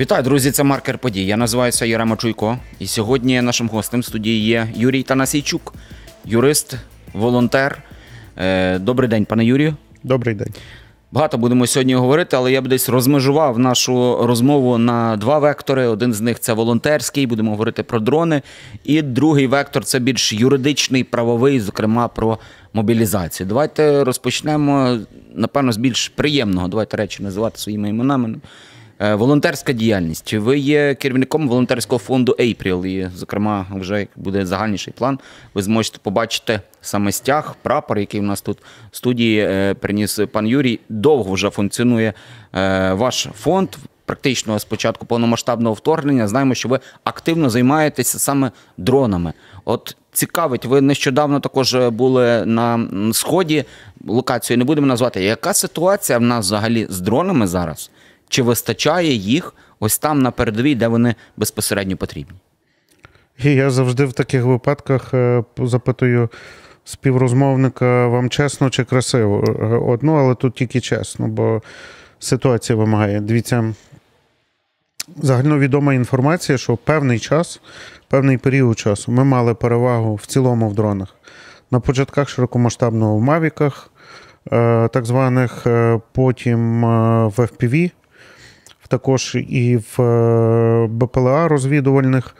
Вітаю, друзі! Це маркер подій. Я називаюся Ярема Чуйко. І сьогодні нашим гостем в студії є Юрій Танасійчук, юрист, волонтер. Е, Добрий день, пане Юрію. Добрий день. Багато будемо сьогодні говорити, але я б десь розмежував нашу розмову на два вектори. Один з них це волонтерський, будемо говорити про дрони. І другий вектор це більш юридичний, правовий, зокрема про мобілізацію. Давайте розпочнемо, напевно, з більш приємного. Давайте речі називати своїми іменами. Е, Волонтерська діяльність. Чи ви є керівником волонтерського фонду April? І, зокрема, вже буде загальніший план, ви зможете побачити саме стяг, прапор, який у нас тут в студії е, приніс пан Юрій. Довго вже функціонує е, ваш фонд. Практично з початку повномасштабного вторгнення знаємо, що ви активно займаєтеся саме дронами. От цікавить, ви нещодавно також були на сході. Локацію не будемо назвати. Яка ситуація в нас взагалі з дронами зараз? Чи вистачає їх ось там на передовій, де вони безпосередньо потрібні? Я завжди в таких випадках е, запитую співрозмовника, вам чесно чи красиво? Е, Одну, але тут тільки чесно, бо ситуація вимагає. Дивіться, загальновідома інформація, що певний час, певний період часу ми мали перевагу в цілому в дронах. На початках широкомасштабного в Мавіках, е, так званих, потім в FPV, також і в е, БПЛА розвідувальних.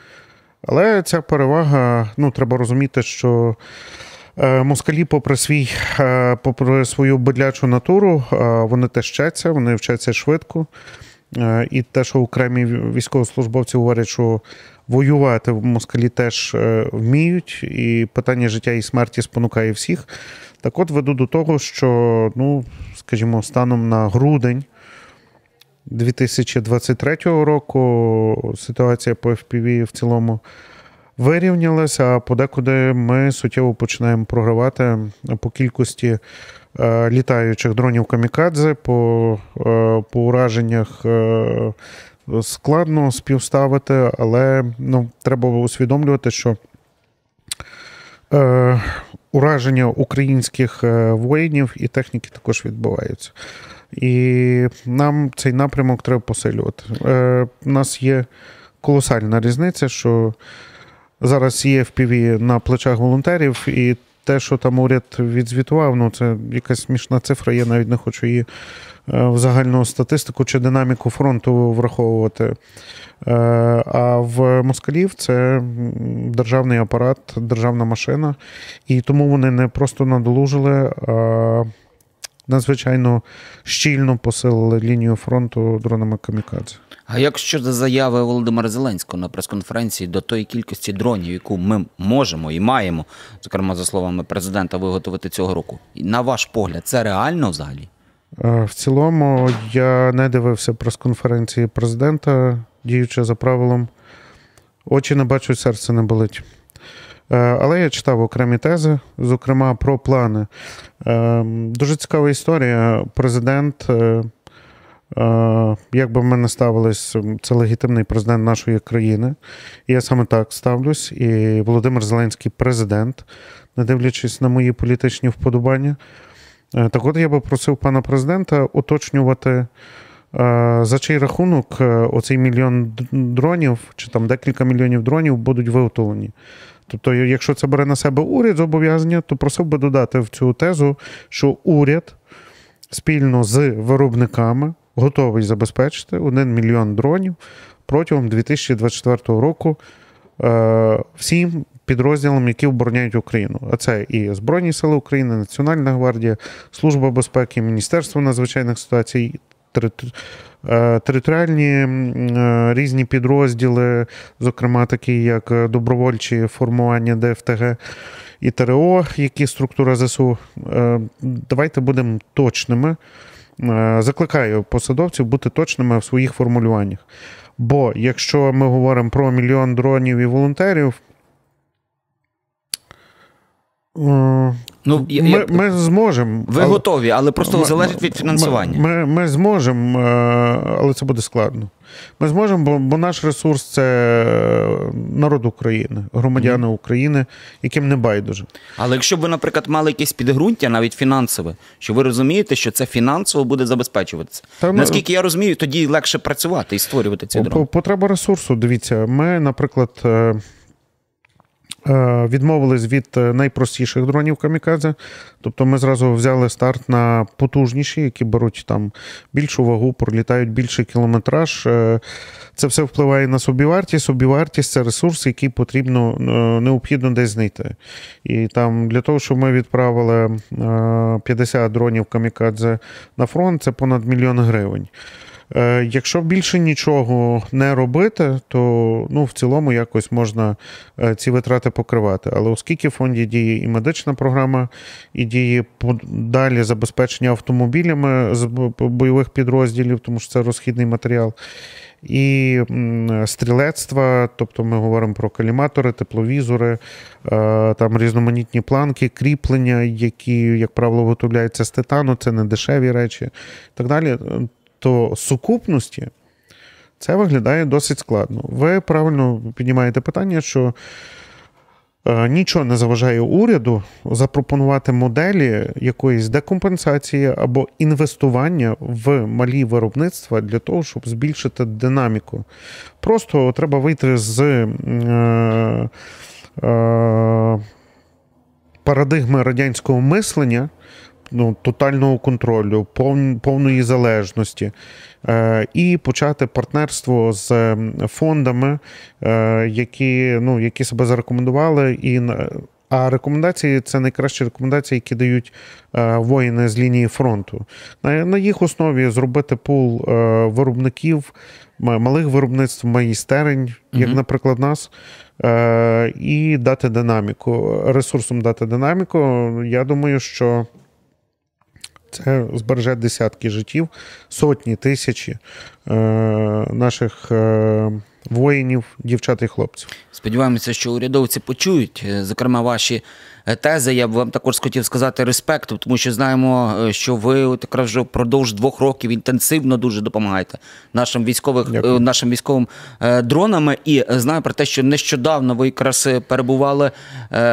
Але ця перевага, ну, треба розуміти, що е, москалі, попри свій, е, попри свою бедлячу натуру, вони теж вчаться, вони вчаться швидко. І те, що окремі військовослужбовці говорять, що воювати в москалі теж вміють, і питання життя і смерті спонукає всіх. Так от веду до того, що, ну, скажімо, станом на грудень 2023 року ситуація по FPV в цілому вирівнялася, а подекуди ми суттєво починаємо програвати по кількості е, літаючих дронів камікадзе, по, е, по ураженнях. Е, Складно співставити, але ну, треба усвідомлювати, що ураження українських воїнів і техніки також відбуваються. І нам цей напрямок треба посилювати. Е, У нас є колосальна різниця, що зараз є FPV на плечах волонтерів, і те, що там уряд відзвітував, ну це якась смішна цифра, я навіть не хочу її е, в загальну статистику чи динаміку фронту враховувати. Е, А в москалів це державний апарат, державна машина, і тому вони не просто надолужили, а надзвичайно щільно посилили лінію фронту дронами камікадзе. А як щодо заяви Володимира Зеленського на прес-конференції до тої кількості дронів, яку ми можемо і маємо, зокрема за словами президента, виготовити цього року, на ваш погляд, це реально взагалі? Е, В цілому я не дивився прес-конференції президента, діючи за правилом. Очі не бачать, серце не болить. Е, Але я читав окремі тези, зокрема про плани. Е, Дуже цікава історія. Президент, е, як би ми не ставились, це легітимний президент нашої країни. І я саме так ставлюсь. І Володимир Зеленський президент, не дивлячись на мої політичні вподобання. Так от я би просив пана президента уточнювати, за чий рахунок оцей мільйон дронів, чи там декілька мільйонів дронів будуть виготовлені. Тобто, якщо це бере на себе уряд зобов'язання, то просив би додати в цю тезу, що уряд спільно з виробниками готовий забезпечити 1 мільйон дронів протягом 2024 року е, всім підрозділам, які обороняють Україну. А це і Збройні Сили України, Національна гвардія, Служба безпеки, Міністерство надзвичайних ситуацій. Е, Територіальні е, різні підрозділи, зокрема такі як е, добровольчі формування ДФТГ і ТРО, які структура ЗСУ. Давайте будемо точними. Закликаю посадовців бути точними в своїх формулюваннях. Бо якщо ми говоримо про мільйон дронів і волонтерів, Ну, я- ми, я- ми зможемо. Ви але- готові, але просто Ми- залежить від фінансування. Ми, ми, ми зможемо, е, але це буде складно. Ми зможемо, бо, бо наш ресурс це е, народ України, громадяни України, яким не байдуже. Але якщо б ви, наприклад, мали якесь підґрунтя, навіть фінансове, що ви розумієте, що це фінансово буде забезпечуватися. Та, ну- Наскільки я розумію, тоді легше працювати і створювати ці дрони. Потреба ресурсу. Дивіться, ми, наприклад, е, відмовились від е, найпростіших дронів камікадзе. Тобто ми зразу взяли старт на потужніші, які беруть там більшу вагу, пролітають більший кілометраж. Е, Це все впливає на собівартість. Собівартість це ресурс, який потрібно е, необхідно десь знайти. І там для того, щоб ми відправили е, 50 дронів камікадзе на фронт, це понад мільйон гривень. Е, Якщо більше нічого не робити, то ну, в цілому якось можна е, ці витрати покривати. Але оскільки в фонді діє і медична програма, і діє далі забезпечення автомобілями з бойових підрозділів, тому що це розхідний матеріал, і стрілецтва, тобто ми говоримо про каліматори, тепловізори, е, там різноманітні планки, кріплення, які, як правило, виготовляються з титану, це не дешеві речі так далі. То сукупності це виглядає досить складно. Ви правильно піднімаєте питання, що е, нічого не заважає уряду запропонувати моделі якоїсь декомпенсації або інвестування в малі виробництва для того, щоб збільшити динаміку. Просто треба вийти з е, е, парадигми радянського мислення. Ну, тотального контролю, пов- повної залежності, е, і почати партнерство з фондами, е, які, ну, які себе зарекомендували. І, а рекомендації це найкращі рекомендації, які дають е, воїни з лінії фронту. На, їх основі зробити пул е, виробників, малих виробництв, майстерень, як, наприклад, нас. е, І дати динаміку, ресурсом дати динаміку. Я думаю, що це збереже десятки життів, сотні тисячі е, наших е, воїнів, дівчат і хлопців. Сподіваємося, що урядовці почують, е, зокрема, ваші тези. Я б вам також хотів сказати респекту, тому що знаємо, е, що ви от якраз вже впродовж двох років інтенсивно дуже допомагаєте нашим військових, Дякую. е, нашим військовим е, дронами. І знаю про те, що нещодавно ви якраз перебували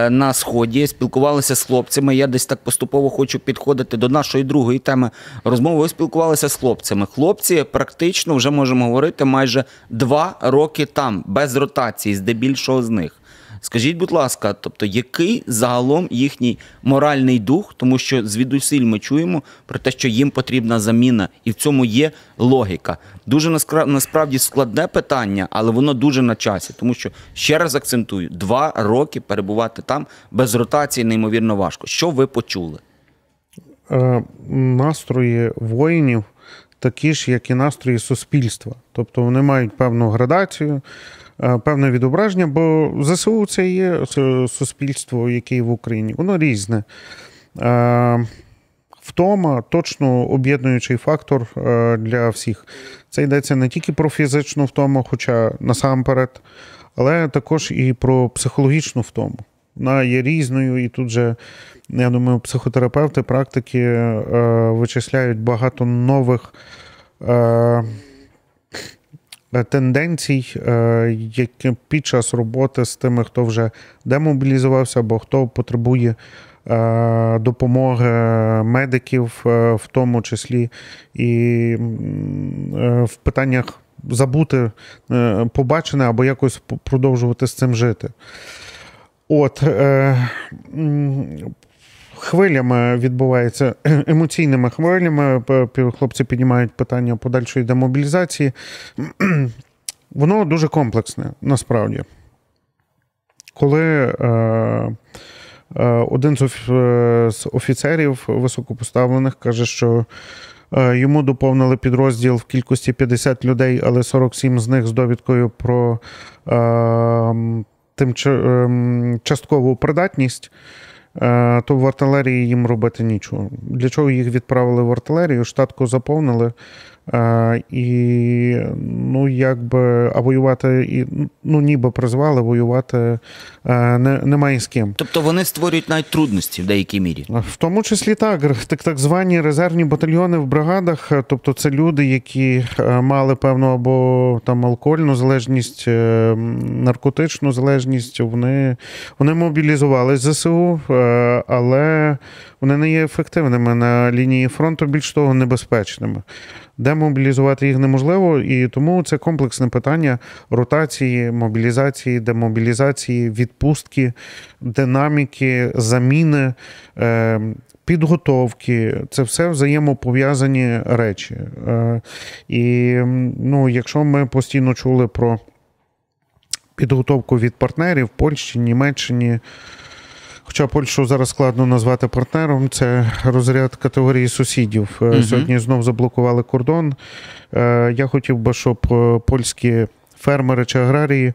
на сході, спілкувалися з хлопцями. Я десь так поступово хочу підходити до нашої другої теми розмови. Ви спілкувалися з хлопцями. Хлопці практично вже можемо говорити майже два роки там, без ротації, здебільшого з них. Скажіть, будь ласка, тобто, який загалом їхній моральний дух, тому що звідусіль ми чуємо про те, що їм потрібна заміна, і в цьому є логіка. Дуже насправді складне питання, але воно дуже на часі, тому що ще раз акцентую: два роки перебувати там без ротації неймовірно важко. Що ви почули? Е, Настрої воїнів такі ж, як і настрої суспільства. Тобто вони мають певну градацію, певне відображення, бо ЗСУ це є суспільство, яке є в Україні. Воно різне. Е, Втома точно об'єднуючий фактор е, для всіх. Це йдеться не тільки про фізичну втому, хоча насамперед, але також і про психологічну втому. Вона є різною, і тут же, я думаю, психотерапевти, практики е, вичисляють багато нових е, тенденцій, е, які під час роботи з тими, хто вже демобілізувався або хто потребує е, допомоги медиків, е, в тому числі, і е, в питаннях забути е, побачене або якось продовжувати з цим жити. От е, хвилями відбувається емоційними хвилями. Хлопці піднімають питання подальшої демобілізації. Воно дуже комплексне насправді. Коли е, е, один е, з офіцерів високопоставлених каже, що е, йому доповнили підрозділ в кількості 50 людей, але 47 з них з довідкою про е, тимча- ем, часткову придатність, то в артилерії їм робити нічого. Для чого їх відправили в артилерію? Штатку заповнили, Е, І ну, якби, а воювати, і, ну, ніби призвали, воювати не, немає з ким. Тобто вони створюють навіть трудності в деякій мірі. В тому числі так, так, так звані резервні батальйони в бригадах, е, тобто це люди, які е, мали певну або там алкогольну залежність, е, наркотичну залежність, вони, вони мобілізували ЗСУ, але вони не є ефективними на лінії фронту, більш того, небезпечними. Демобілізувати їх неможливо, і тому це комплексне питання ротації, мобілізації, демобілізації, відпустки, динаміки, заміни. е, Підготовки, це все взаємопов'язані речі. Е, І ну, якщо ми постійно чули про підготовку від партнерів в Польщі, Німеччині, Хоча Польщу зараз складно назвати партнером, це розряд категорії сусідів. Мгм. Сьогодні знов заблокували кордон. Е, Я хотів би, щоб е, польські фермери чи аграрії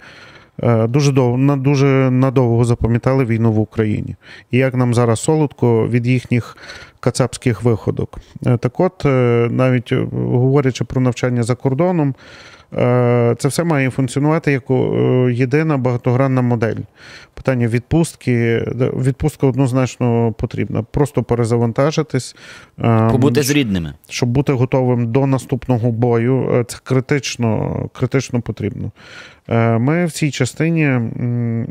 дуже довго, на дуже надовго запам'ятали війну в Україні. І як нам зараз солодко від їхніх кацапських виходок. Так от, навіть говорячи про навчання за кордоном, це все має функціонувати як е, єдина багатогранна модель. Питання відпустки. Відпустка однозначно потрібна. Просто перезавантажитись. е, Побути з рідними. щоб бути готовим до наступного бою, е, це критично, критично потрібно. Е, Ми в цій частині,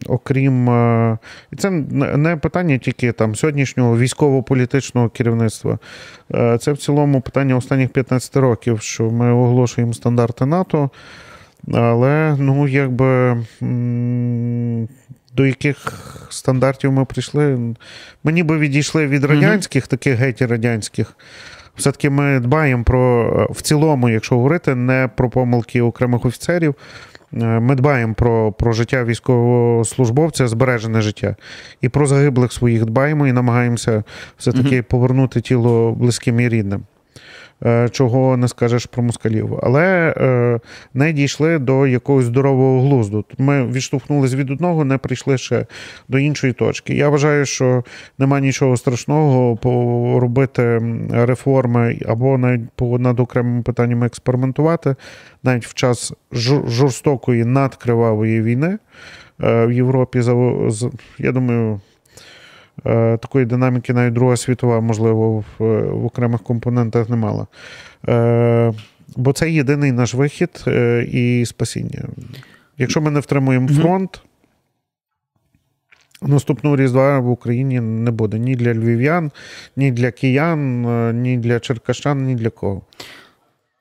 окрім е, і це не питання тільки там сьогоднішнього військово-політичного керівництва, Е, це в цілому питання останніх 15 років, що ми оголошуємо стандарти НАТО, але ну якби. До яких стандартів ми прийшли? Ми ніби відійшли від радянських, таких геть радянських. Все-таки ми дбаємо про в цілому, якщо говорити, не про помилки окремих офіцерів. е, Ми дбаємо про, про життя військовослужбовця, збережене життя. І про загиблих своїх дбаємо і намагаємося все-таки повернути тіло близьким і рідним. Е, Чого не скажеш про москалів. Але е, не дійшли до якогось здорового глузду. Ми відштовхнулися від одного, не прийшли ще до іншої точки. Я вважаю, що нема нічого страшного робити реформи або навіть по над окремими питаннями експериментувати навіть в час жорстокої надкривавої війни е, в Європі. Я думаю, такої динаміки навіть Друга світова, можливо, в, в окремих компонентах не мала. Е, Бо це єдиний наш вихід е, і спасіння. Якщо ми не втримуємо фронт, наступного різдва в Україні не буде ні для львів'ян, ні для киян, е, ні для черкащан, ні для кого.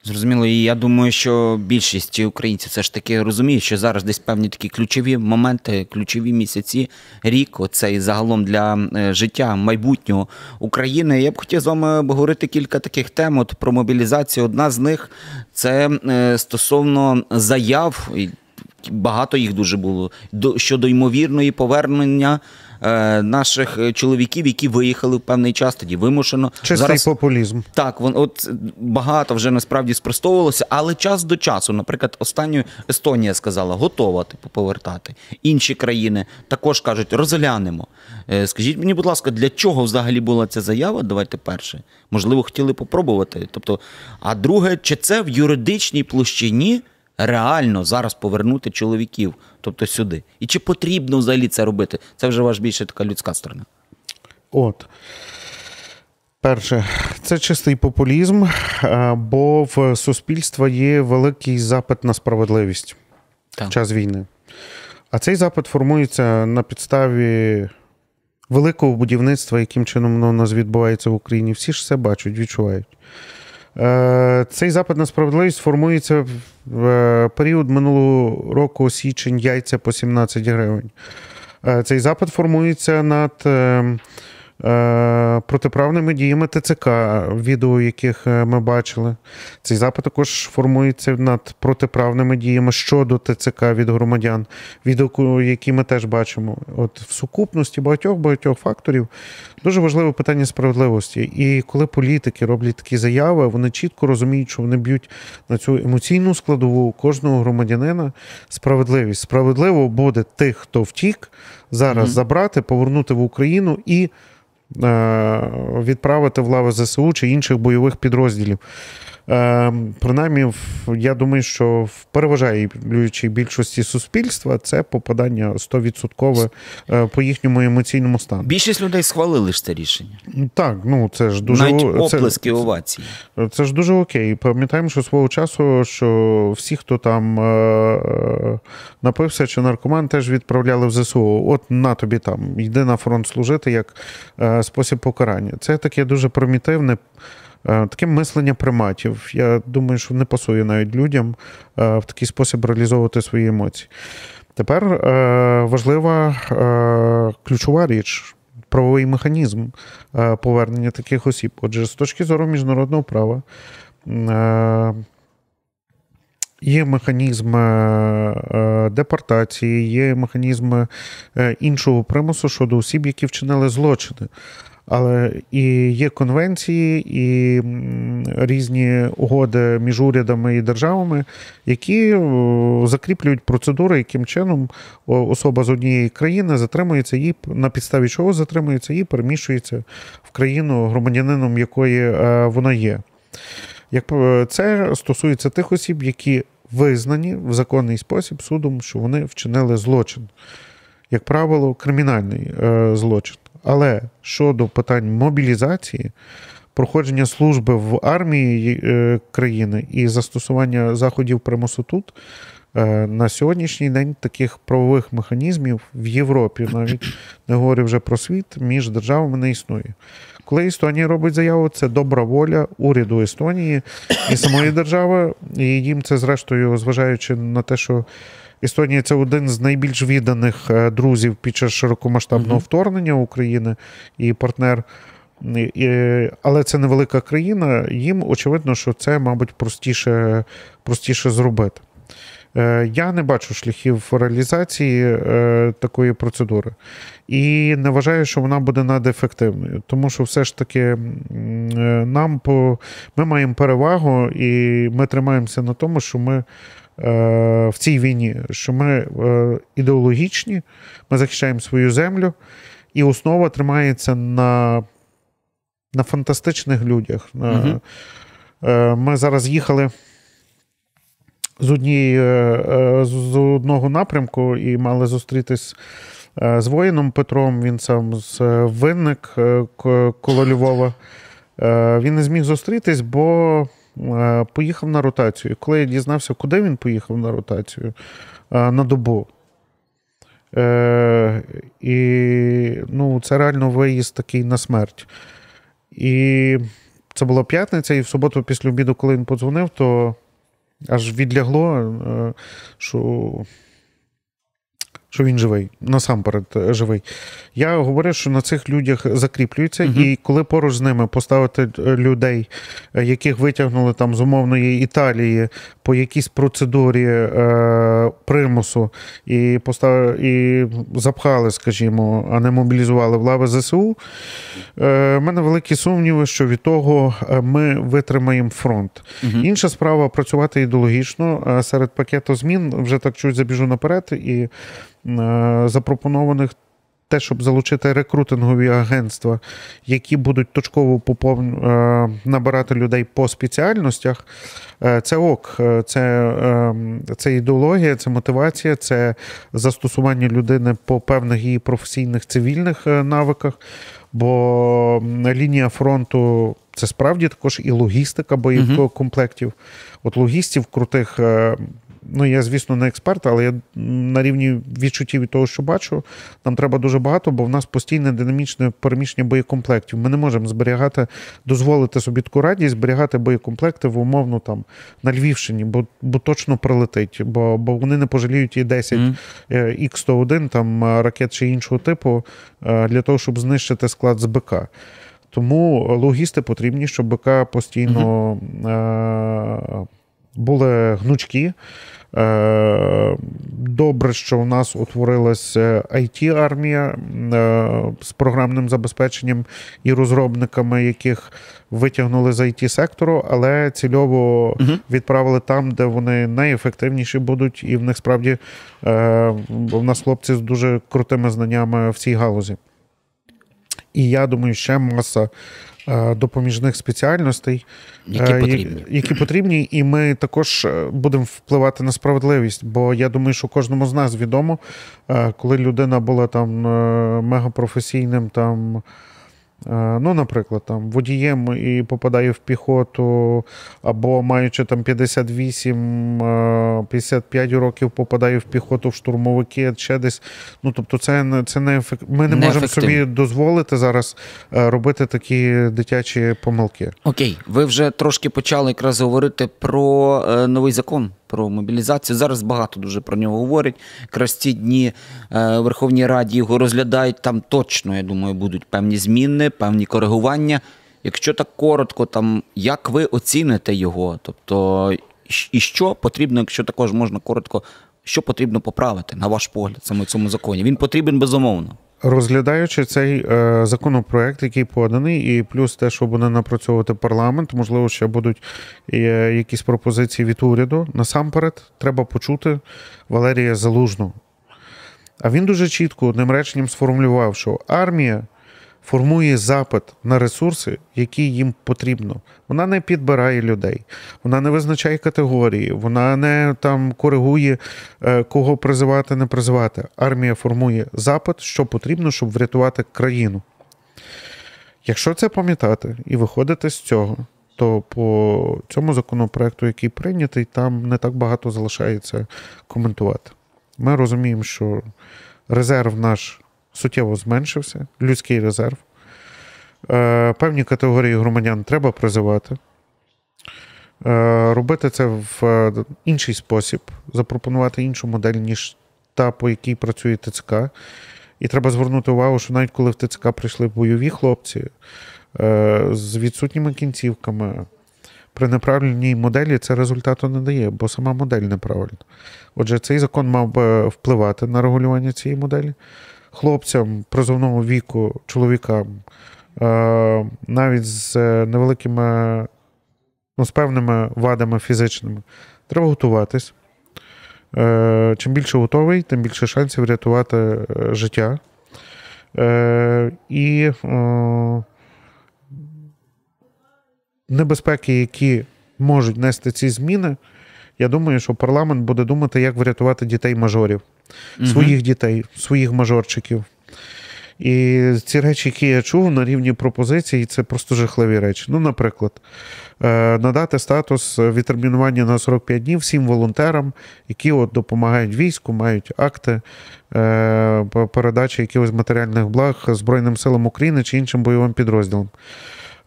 Зрозуміло, і я думаю, що більшість українців все ж таки розуміє, що зараз десь певні такі ключові моменти, ключові місяці, рік, оцей загалом для е, життя майбутнього України. Я б хотів з вами обговорити кілька таких тем от про мобілізацію. Одна з них це е, стосовно заяв. Багато їх дуже було до щодо ймовірної повернення е, наших е, чоловіків, які виїхали в певний час, тоді вимушено Чистий зараз популізм. так, вон от багато вже насправді спростовувалося, але час до часу, наприклад, останньою Естонія сказала, готова типу повертати. Інші країни також кажуть, розглянемо. Е, Скажіть мені, будь ласка, для чого взагалі була ця заява? Давайте перше. Можливо, хотіли попробувати. Тобто, а друге, чи це в юридичній площині реально зараз повернути чоловіків, тобто сюди? І чи потрібно взагалі це робити? Це вже ваш більше така людська сторона. От. Перше, це чистий популізм, е, бо в суспільства є великий запит на справедливість Так. в час війни. А цей запит формується на підставі великого будівництва, яким чином воно у нас відбувається в Україні. Всі ж все бачать, відчувають. Е, Цей запит на справедливість формується в е, період минулого року січень яйця по 17 гривень. Е, Цей запит формується над е, е, протиправними діями ТЦК, відео яких е, ми бачили. Цей запит також формується над протиправними діями щодо ТЦК від громадян, відео, які ми теж бачимо. От в сукупності багатьох багатьох факторів дуже важливе питання справедливості. І коли політики роблять такі заяви, вони чітко розуміють, що вони б'ють на цю емоційну складову кожного громадянина справедливість. Справедливо буде тих, хто втік, зараз Мгм. забрати, повернути в Україну і е, відправити в лави ЗСУ чи інших бойових підрозділів. Е, принаймні, я думаю, що в переважаючій більшості суспільства це попадання 100% е, по їхньому емоційному стану. Більшість людей схвалили ж це рішення. Так, ну це ж дуже Навіть це- оплески овації. Це ж дуже окей. Пам'ятаємо, що свого часу, що всі, хто там е, е, напився чи наркоман, теж відправляли в ЗСУ. От на тобі там, йди на фронт служити як е, спосіб покарання. Це таке дуже примітивне. Е, Таке мислення приматів. Я думаю, що не пасує навіть людям е, в такий спосіб реалізовувати свої емоції. Тепер е, важлива ключова річ правовий механізм повернення таких осіб. Отже, з точки зору міжнародного права є механізм депортації, є механізм іншого примусу щодо осіб, які вчинили злочини. Але і є конвенції, і різні угоди між урядами і державами, які закріплюють процедури, яким чином особа з однієї країни затримується і на підставі чого затримується і переміщується в країну, громадянином якої е, вона є. Як е, це стосується тих осіб, які визнані в законний спосіб судом, що вони вчинили злочин, як правило, кримінальний е, злочин. Але щодо питань мобілізації, проходження служби в армії е, країни і застосування заходів примусу тут, е, на сьогоднішній день таких правових механізмів в Європі, навіть не говорю вже про світ, між державами не існує. Коли Естонія робить заяву, це добра воля уряду Естонії і самої держави, і їм це, зрештою, зважаючи на те, що Естонія це один з найбільш відданих е, друзів під час широкомасштабного вторгнення України і партнер. Але це невелика країна. Їм очевидно, що це, мабуть, простіше, простіше зробити. Е, Я не бачу шляхів реалізації е, такої процедури. І не вважаю, що вона буде надефективною. Тому що все ж таки нам по, ми маємо перевагу, і ми тримаємося на тому, що ми в цій війні, що ми е, ідеологічні, ми захищаємо свою землю, і основа тримається на, на фантастичних людях. Е, Ми зараз їхали з однієї е, е, з одного напрямку і мали зустрітись е, з воїном Петром. Він сам з е, винник е, коло Львова. Е, Він не зміг зустрітись, бо е, поїхав на ротацію. Коли я дізнався, куди він поїхав на ротацію е, на добу. Е, І ну, це реально виїзд такий на смерть. І це була п'ятниця, і в суботу після обіду, коли він подзвонив, то аж відлягло, е, що, що він живий, насамперед е, живий. Я говорю, що на цих людях закріплюється, Мгм. і коли поруч з ними поставити е, людей, е, яких витягнули там з умовної Італії по якійсь процедурі е, примусу, і, постав... і запхали, скажімо, а не мобілізували в лави ЗСУ. Е, в мене великі сумніви, що від того ми витримаємо фронт. Мгм. Інша справа працювати ідеологічно. Серед пакету змін вже так чуть забіжу наперед і запропонованих. Те, щоб залучити рекрутингові агентства, які будуть точково попов... е, набирати людей по спеціальностях, е, це ок, Е, це, е, це ідеологія, це мотивація, це застосування людини по певних її професійних цивільних е, навиках. Бо лінія фронту це справді також і логістика бойових комплектів. От логістів крутих. Ну, я, звісно, не експерт, але я на рівні відчуттів від того, що бачу, нам треба дуже багато, бо в нас постійне динамічне переміщення боєкомплектів. Ми не можемо зберігати, дозволити собі таку радість, зберігати боєкомплекти в умовно там на Львівщині, бо, бо точно прилетить, бо, бо вони не пожаліють і 10 Мгм. е, Х-101 там е, ракет чи іншого типу е, для того, щоб знищити склад з БК. Тому логісти потрібні, щоб БК постійно е, були гнучкі. Е, Добре, що в нас утворилась it армія з програмним забезпеченням і розробниками, яких витягнули з it сектору, але цільово відправили там, де вони найефективніші будуть, і в них справді е, в нас хлопці з дуже крутими знаннями в цій галузі. І я думаю, ще маса е, допоміжних спеціальностей, Які е, потрібні. які потрібні, і ми також е, будемо впливати на справедливість. Бо я думаю, що кожному з нас відомо, е, коли людина була там е, мегапрофесійним там. Е, Ну, наприклад, там водієм і попадає в піхоту, або маючи там 58, е, 55 років, попадає в піхоту в штурмовики, ще десь. Ну, тобто, це, не- це не ефек... ми не можемо собі дозволити зараз е, робити такі дитячі помилки. Окей, ви вже трошки почали якраз говорити про новий закон про мобілізацію. Зараз багато дуже про нього говорять. Якраз ці дні е, в Верховній Раді його розглядають. Там точно, я думаю, будуть певні зміни, певні коригування. Якщо так коротко, там як ви оціните його? Тобто, і що потрібно, якщо також можна коротко, що потрібно поправити, на ваш погляд, саме в цьому законі? Він потрібен безумовно. Розглядаючи цей е, законопроект, який поданий, і плюс те, що буде напрацьовувати парламент, можливо, ще будуть е, якісь пропозиції від уряду. Насамперед, треба почути Валерія Залужного. А він дуже чітко одним реченням сформулював, що армія формує запит на ресурси, які їм потрібно. Вона не підбирає людей, вона не визначає категорії, вона не там коригує, е, кого призивати, не призивати. Армія формує запит, що потрібно, щоб врятувати країну. Якщо це пам'ятати і виходити з цього, то по цьому законопроекту, який прийнятий, там не так багато залишається коментувати. Ми розуміємо, що резерв наш суттєво зменшився, людський резерв. Е, Певні категорії громадян треба призивати. Е, Робити це в е, інший спосіб, запропонувати іншу модель, ніж та, по якій працює ТЦК. І треба звернути увагу, що навіть коли в ТЦК прийшли бойові хлопці з відсутніми кінцівками, при неправильній моделі це результату не дає, бо сама модель неправильна. Отже, цей закон мав би впливати на регулювання цієї моделі. Хлопцям призовного віку, чоловікам, е, навіть з е, невеликими, ну, з певними вадами фізичними, треба готуватись. Е, Чим більше готовий, тим більше шансів рятувати е, життя. І небезпеки, які можуть нести ці зміни, я думаю, що парламент буде думати, як врятувати дітей-мажорів, своїх дітей, своїх мажорчиків. І ці речі, які я чув на рівні пропозицій, це просто жахливі речі. Ну, наприклад, е, надати статус відтермінування на 45 днів всім волонтерам, які от допомагають війську, мають акти е, передачі якихось матеріальних благ Збройним силам України чи іншим бойовим підрозділам.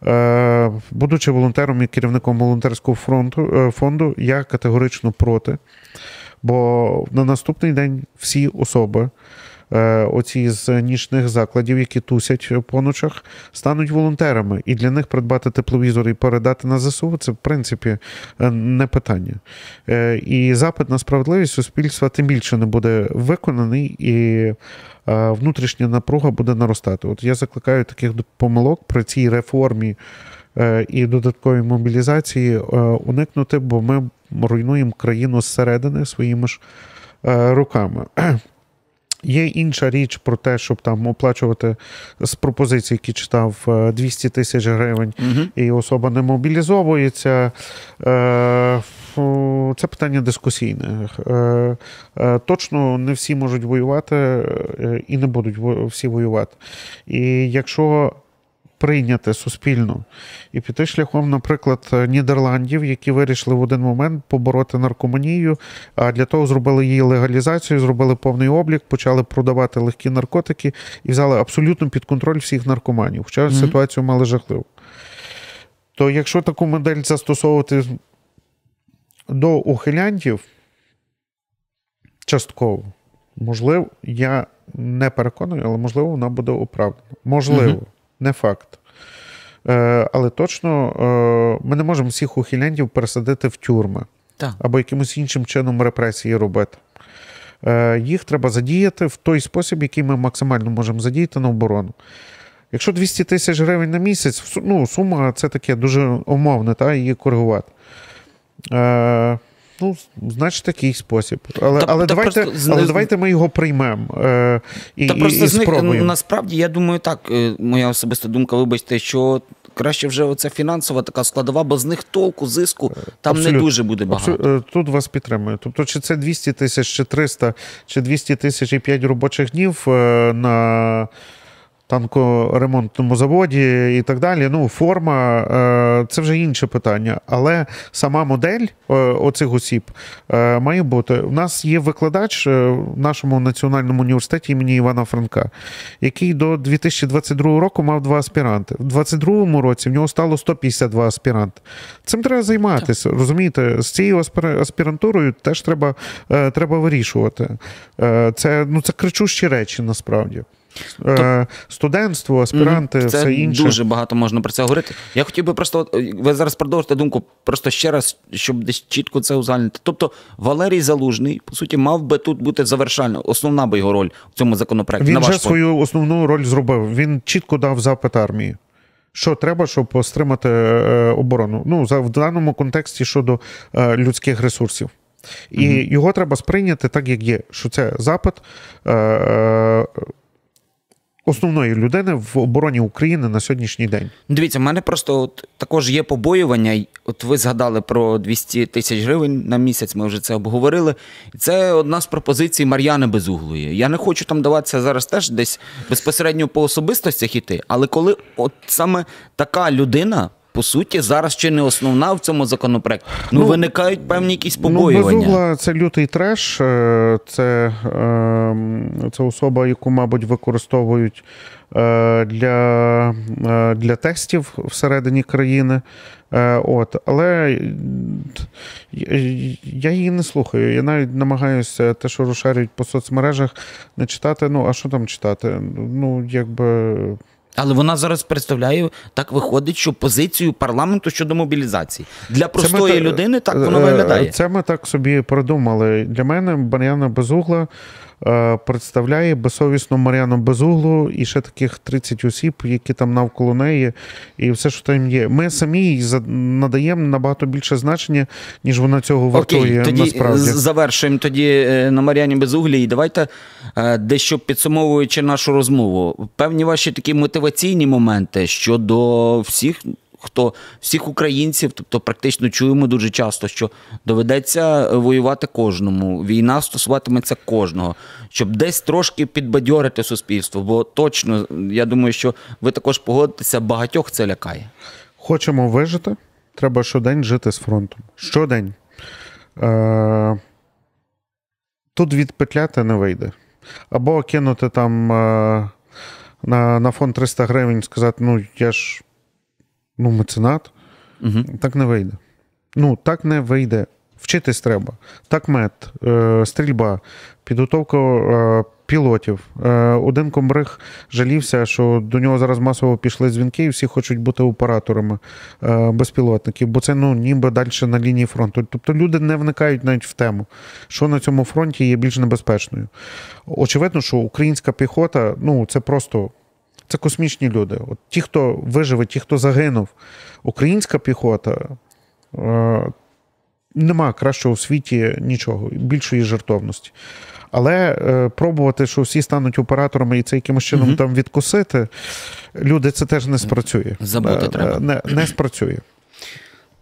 Е, Будучи волонтером і керівником волонтерського фронту, фонду, я категорично проти. Бо на наступний день всі особи, е, оці з нічних закладів, які тусять по ночах, стануть волонтерами. І для них придбати тепловізор і передати на ЗСУ це, в принципі, е, не питання. Е, І запит на справедливість суспільства тим більше не буде виконаний, і внутрішня напруга буде наростати. От я закликаю таких помилок при цій реформі і додатковій мобілізації уникнути, бо ми руйнуємо країну зсередини своїми ж е, руками. Є інша річ про те, щоб там оплачувати з пропозицій, які читав е, 200 тисяч гривень, Угу. і особа не мобілізовується. Е, Це питання дискусійне. Е, е, Точно не всі можуть воювати е, і не будуть всі воювати. І якщо прийняти суспільно і піти шляхом, наприклад, Нідерландів, які вирішили в один момент побороти наркоманію, а для того зробили її легалізацію, зробили повний облік, почали продавати легкі наркотики і взяли абсолютно під контроль всіх наркоманів. Хоча Мгм. ситуацію мали жахливу. То якщо таку модель застосовувати до ухилянтів частково, можливо, я не переконаний, але можливо, вона буде оправдана. Можливо, Мгм. Не факт. Е, але точно е, ми не можемо всіх ухилянтів пересадити в тюрми Так. або якимось іншим чином репресії робити. Е, їх треба задіяти в той спосіб, який ми максимально можемо задіяти на оборону. Якщо 200 тисяч гривень на місяць, ну, сума це таке дуже умовне, та, її коригувати. Е, ну, значить, такий спосіб. Але, Та- але, та давайте, просто але давайте ми його приймемо е, і, Та і, просто і спробуємо. насправді я думаю так. е, Моя особиста думка, вибачте, що краще вже оця фінансова така складова, бо з них толку, зиску там не дуже буде багато. Абсо- е, Тут вас підтримую. Тобто, чи це 200 тисяч, чи 300, чи 200 тисяч і 5 робочих днів е, на танкоремонтному заводі і так далі. Ну, форма е, це вже інше питання. Але сама модель е, оцих осіб е, має бути. У нас є викладач в нашому національному університеті імені Івана Франка, який до 2022 року мав два аспіранти. В 2022 році в нього стало 152 аспіранти. Цим треба займатися. Розумієте, з цією аспір- аспірантурою теж треба, треба вирішувати. Це, ну, це кричущі речі насправді. Е, студентство, аспіранти. Це все інше. дуже багато можна про це говорити. Я хотів би просто, е, ви зараз продовжите думку, просто ще раз, щоб десь чітко це узагальнити. Тобто Валерій Залужний, по суті, мав би тут бути завершальна, основна би його роль в цьому законопроекті. Він на ваш вже свою основну роль зробив. Він чітко дав запит армії. Що треба, щоб стримати е, оборону? Ну, за, в даному контексті щодо е, людських ресурсів. І його треба сприйняти так, як є, що це запит е, е, основної людини в обороні України на сьогоднішній день. Дивіться, в мене просто от, також є побоювання. От ви згадали про 200 тисяч гривень на місяць, ми вже це обговорили. Це одна з пропозицій Мар'яни Безуглої. Я не хочу там даватися зараз теж десь безпосередньо по особистостях іти, але коли от саме така людина. По суті, зараз чи не основна в цьому законопроекті. Ну, Ну, виникають певні якісь Ну, побоювання. Безугла це лютий треш. е, Це, е, це особа, яку, мабуть, використовують е, для, е, для тестів всередині країни. От. Але я- я її не слухаю. Я навіть намагаюся те, що розшарюють по соцмережах, не читати. Ну, а що там читати? Ну, якби. Але вона зараз представляє, так виходить, що позицію парламенту щодо мобілізації. Для простої та- людини так воно е, виглядає. Це ми так собі продумали. Для мене Мар'яна Безугла представляє безсовісну Мар'яну Безуглу і ще таких 30 осіб, які там навколо неї, і все, що там є. Ми самі їй надаємо набагато більше значення, ніж вона цього вартує Окей, тоді насправді. завершуємо тоді е, на Мар'яні Безуглі. І давайте е, дещо підсумовуючи нашу розмову. Певні ваші такі мотиваційні моменти щодо всіх. Хто всіх українців, тобто практично чуємо дуже часто, що доведеться воювати кожному. Війна стосуватиметься кожного, щоб десь трошки підбадьорити суспільство. Бо точно я думаю, що ви також погодитеся, багатьох це лякає. Хочемо вижити, треба щодень жити з фронтом. Щодень. Е, тут відпетляти не вийде. Або кинути там е, на, на фонд 300 гривень, сказати, ну я ж ну, меценат. Угу. Так не вийде. Ну, так не вийде. Вчитись треба. Так мед, е, стрільба, підготовка е, пілотів. Е, один комбриг жалівся, що до нього зараз масово пішли дзвінки, і всі хочуть бути операторами е, безпілотників, бо це ну, ніби далі на лінії фронту. Тобто люди не вникають навіть в тему, що на цьому фронті є більш небезпечною. Очевидно, що українська піхота ну, це просто. Це космічні люди. От ті, хто виживе, ті, хто загинув. Українська піхота е, нема кращого в світі нічого, більшої жертовності. Але е, пробувати, що всі стануть операторами і це якимось чином Мгм. там відкусити, люди, це теж не спрацює. Забути Е, треба. Не, не спрацює.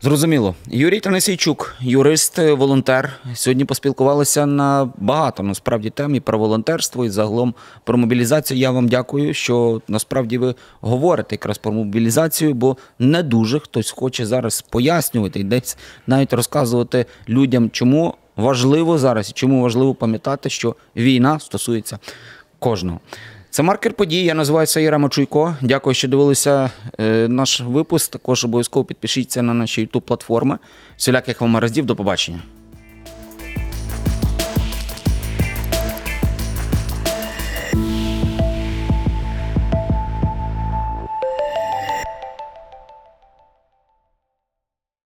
Зрозуміло. Юрій Танасійчук, юрист, волонтер. Сьогодні поспілкувалися на багато насправді тем і про волонтерство, і загалом про мобілізацію. Я вам дякую, що насправді ви говорите якраз про мобілізацію, бо не дуже хтось хоче зараз пояснювати і десь навіть розказувати людям, чому важливо зараз і чому важливо пам'ятати, що війна стосується кожного. Це маркер подій. Я називаюся Іра Мачуйко. Дякую, що дивилися е, наш випуск. Також обов'язково підпишіться на наші youtube платформи. Всіляких вам разів. До побачення.